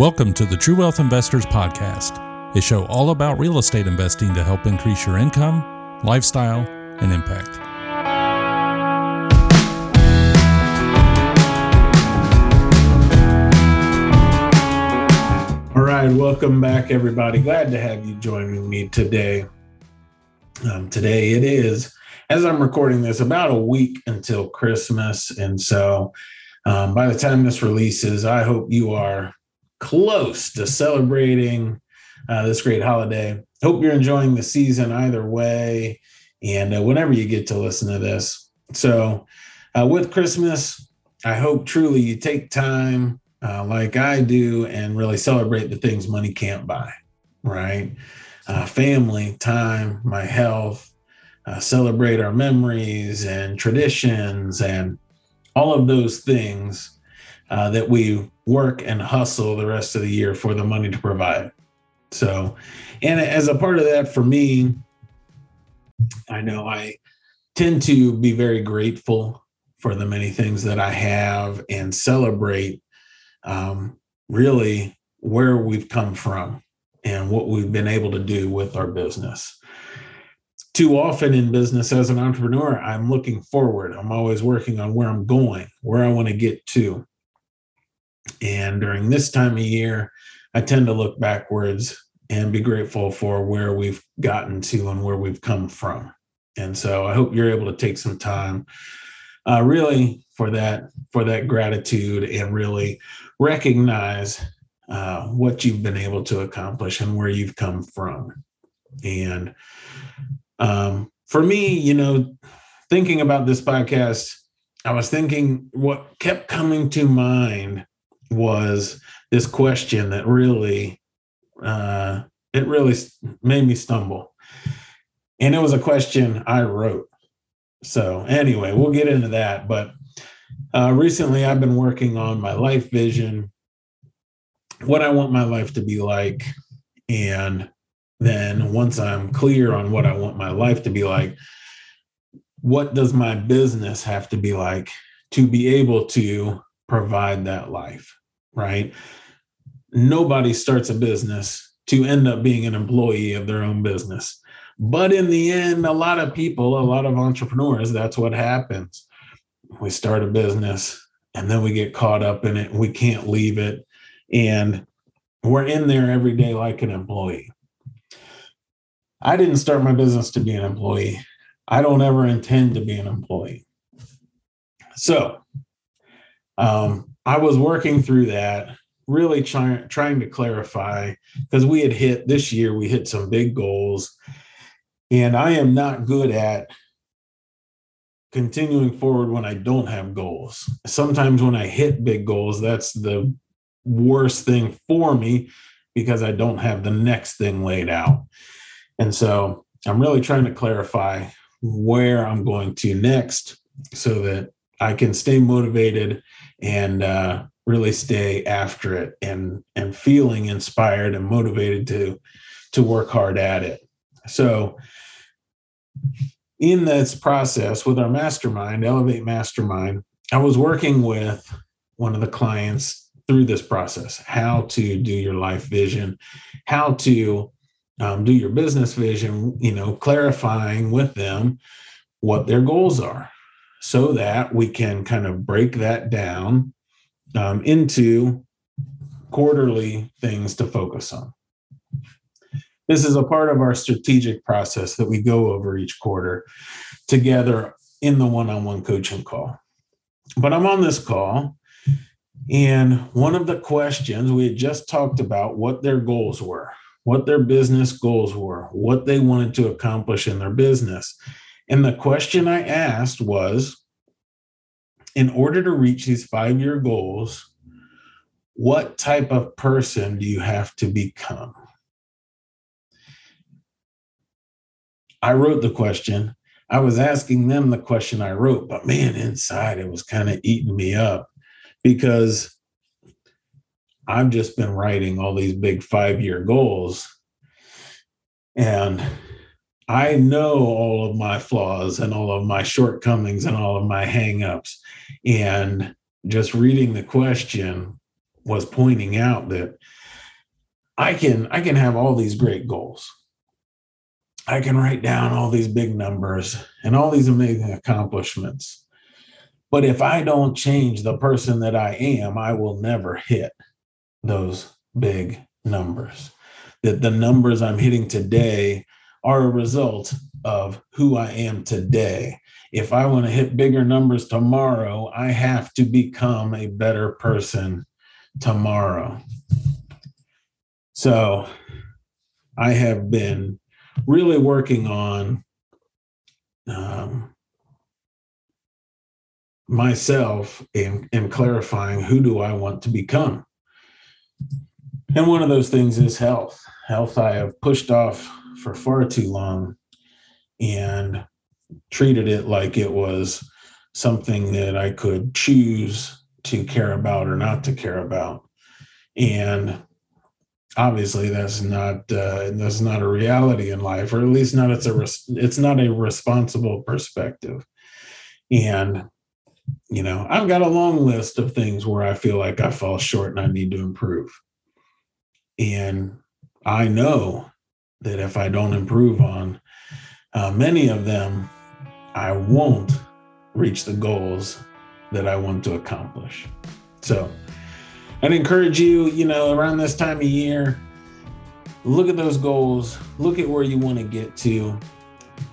Welcome to the True Wealth Investors Podcast, a show all about real estate investing to help increase your income, lifestyle, and impact. All right, welcome back, everybody. Glad to have you joining me today. Um, today it is, as I'm recording this, about a week until Christmas. And so um, by the time this releases, I hope you are close to celebrating uh, this great holiday. Hope you're enjoying the season either way, and uh, whenever you get to listen to this. So, uh, with Christmas, I hope truly you take time uh, like I do and really celebrate the things money can't buy, right? Uh, family, time, my health, uh, celebrate our memories and traditions and all of those things that we work and hustle the rest of the year for the money to provide. So, and as a part of that, for me, I know I tend to be very grateful for the many things that I have and celebrate um, really where we've come from and what we've been able to do with our business. Too often in business as an entrepreneur, I'm looking forward. I'm always working on where I'm going, where I want to get to. And during this time of year, I tend to look backwards and be grateful for where we've gotten to and where we've come from. And so I hope you're able to take some time uh, really for that for that gratitude and really recognize uh, what you've been able to accomplish and where you've come from. And um, for me, you know, thinking about this podcast, I was thinking what kept coming to mind was this question that really uh, it really made me stumble. And it was a question i wrote. So anyway we'll get into that but uh, recently i've been working on my life vision what i want my life to be like and then once i'm clear on what i want my life to be like what does my business have to be like to be able to provide that life right? Nobody starts a business to end up being an employee of their own business. But in the end, a lot of people, a lot of entrepreneurs, that's what happens. We start a business and then we get caught up in it. We can't leave it. And we're in there every day like an employee. I didn't start my business to be an employee. I don't ever intend to be an employee. So, um, I was working through that, really trying trying to clarify because we had hit this year, we hit some big goals, and I am not good at continuing forward when I don't have goals. Sometimes when I hit big goals, that's the worst thing for me because I don't have the next thing laid out. And so I'm really trying to clarify where I'm going to next so that I can stay motivated and uh, really stay after it and and feeling inspired and motivated to to work hard at it. So in this process with our mastermind elevate mastermind i was working with one of the clients through this process how to do your life vision how to um, do your business vision you know clarifying with them what their goals are so that we can kind of break that down um, into quarterly things to focus on. This is a part of our strategic process that we go over each quarter together in the one on one coaching call. But I'm on this call, and one of the questions we had just talked about what their goals were, what their business goals were, what they wanted to accomplish in their business. And the question I asked was in order to reach these five year goals, what type of person do you have to become? I wrote the question. I was asking them the question I wrote, but man, inside it was kind of eating me up because I've just been writing all these big five year goals. And I know all of my flaws and all of my shortcomings and all of my hangups. And just reading the question was pointing out that I can I can have all these great goals. I can write down all these big numbers and all these amazing accomplishments. But if I don't change the person that I am, I will never hit those big numbers. That the numbers I'm hitting today are a result of who I am today. If I want to hit bigger numbers tomorrow, I have to become a better person tomorrow. So I have been really working on um, myself and, and clarifying who do I want to become. And one of those things is health. Health I have pushed off for far too long and treated it like it was something that I could choose to care about or not to care about. And obviously that's not uh, that's not a reality in life or at least not it's a res- it's not a responsible perspective and you know i've got a long list of things where i feel like i fall short and i need to improve and i know that if i don't improve on uh, many of them i won't reach the goals that i want to accomplish. So I'd encourage you, you know, around this time of year, look at those goals, look at where you want to get to,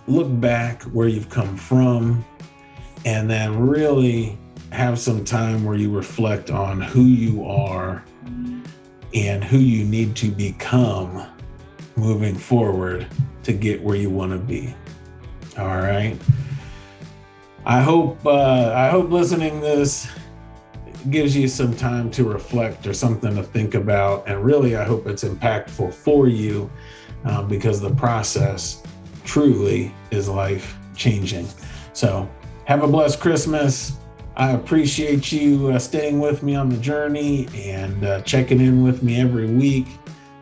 look back where you've come from, and then really have some time where you reflect on who you are and who you need to become moving forward to get where you want to be. All right. I hope uh, I hope listening this gives you some time to reflect or something to think about. And really, I hope it's impactful for you um, because the process truly is life changing. So, have a blessed Christmas. I appreciate you uh, staying with me on the journey and uh, checking in with me every week.